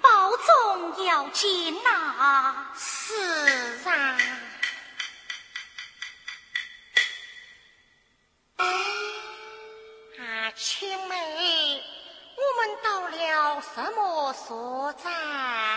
保重要紧呐是啊。啊青梅我们到了什么所在？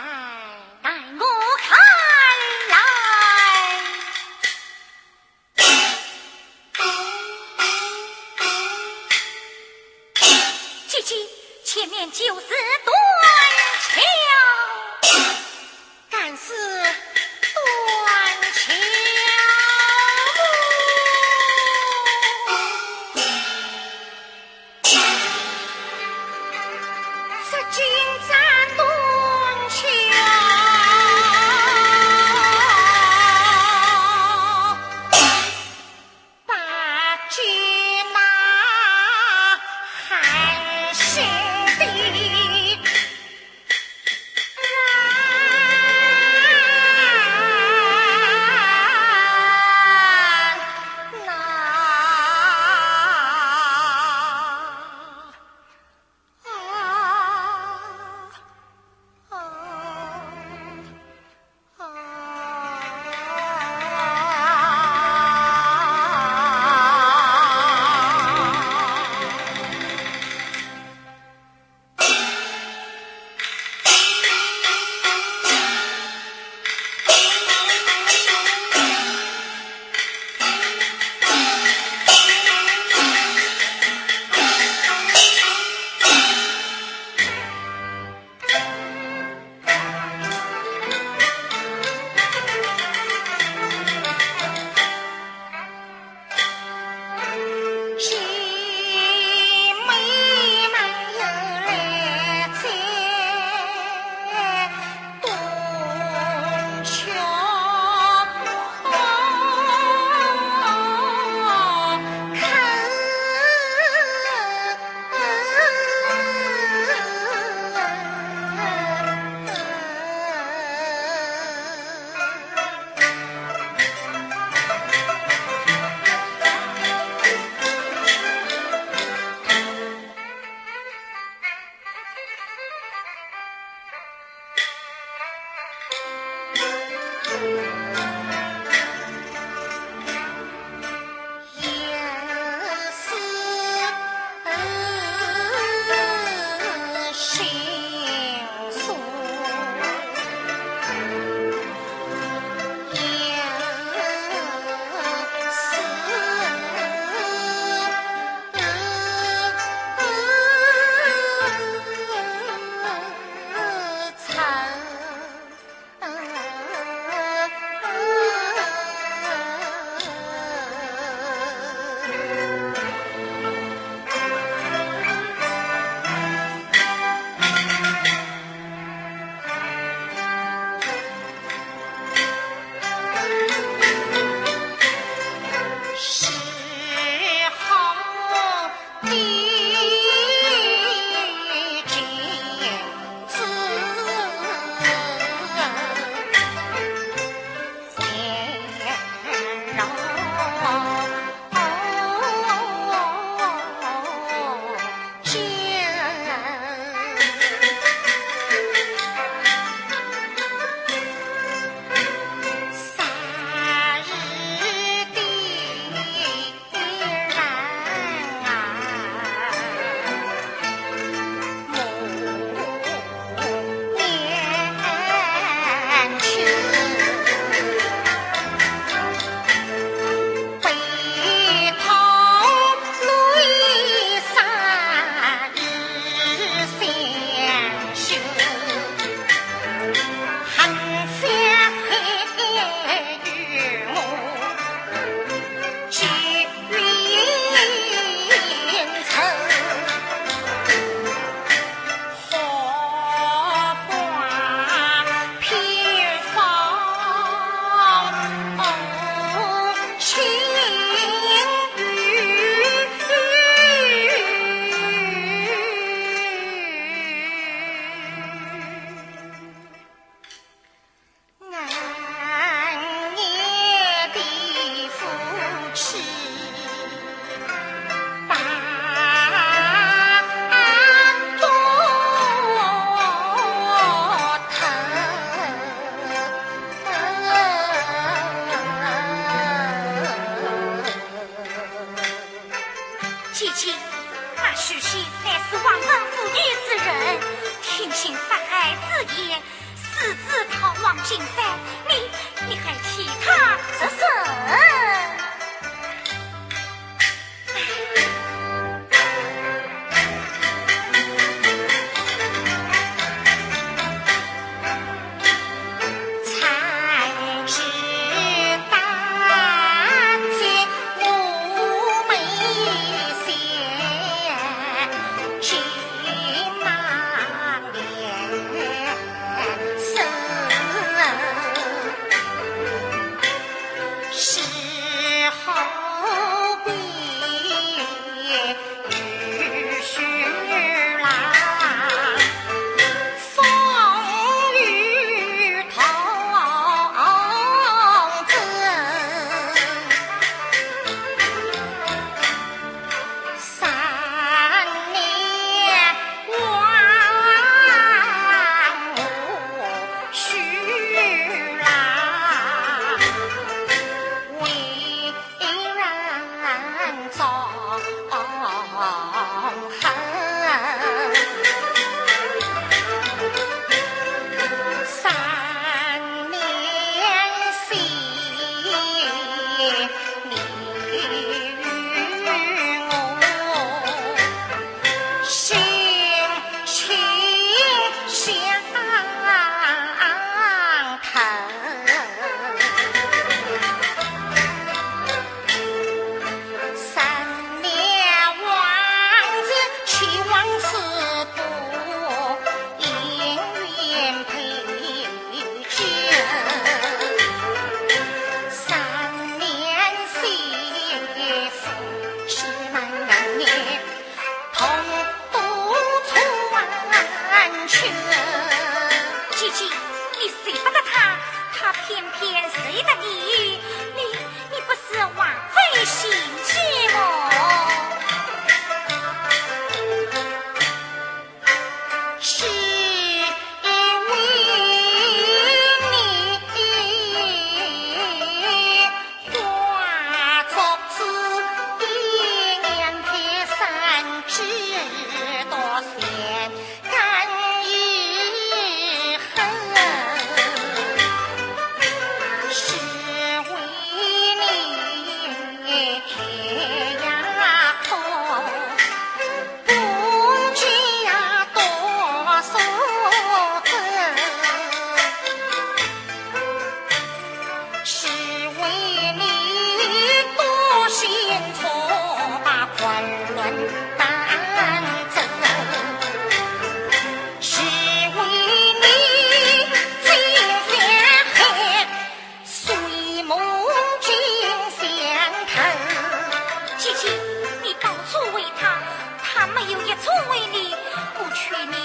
从未离不娶你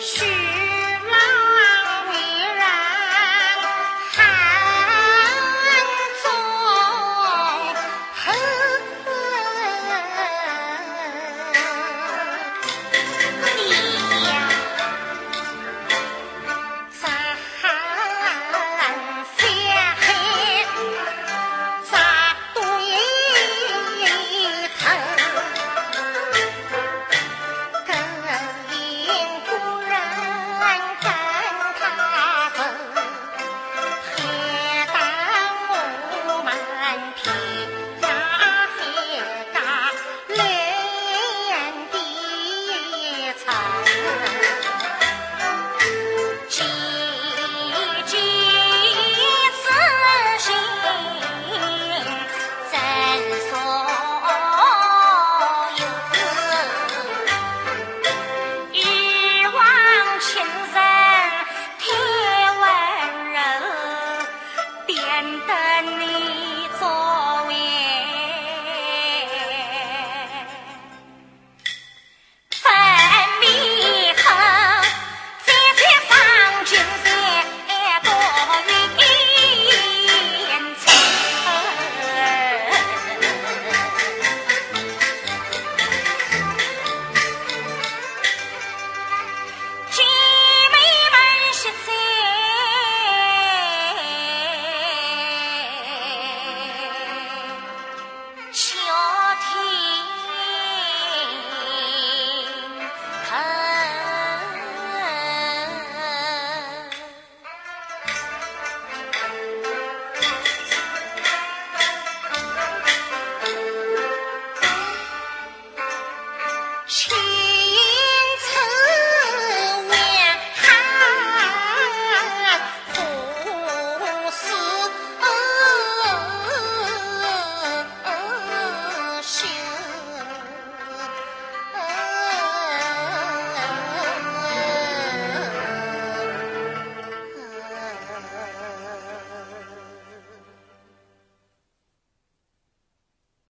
She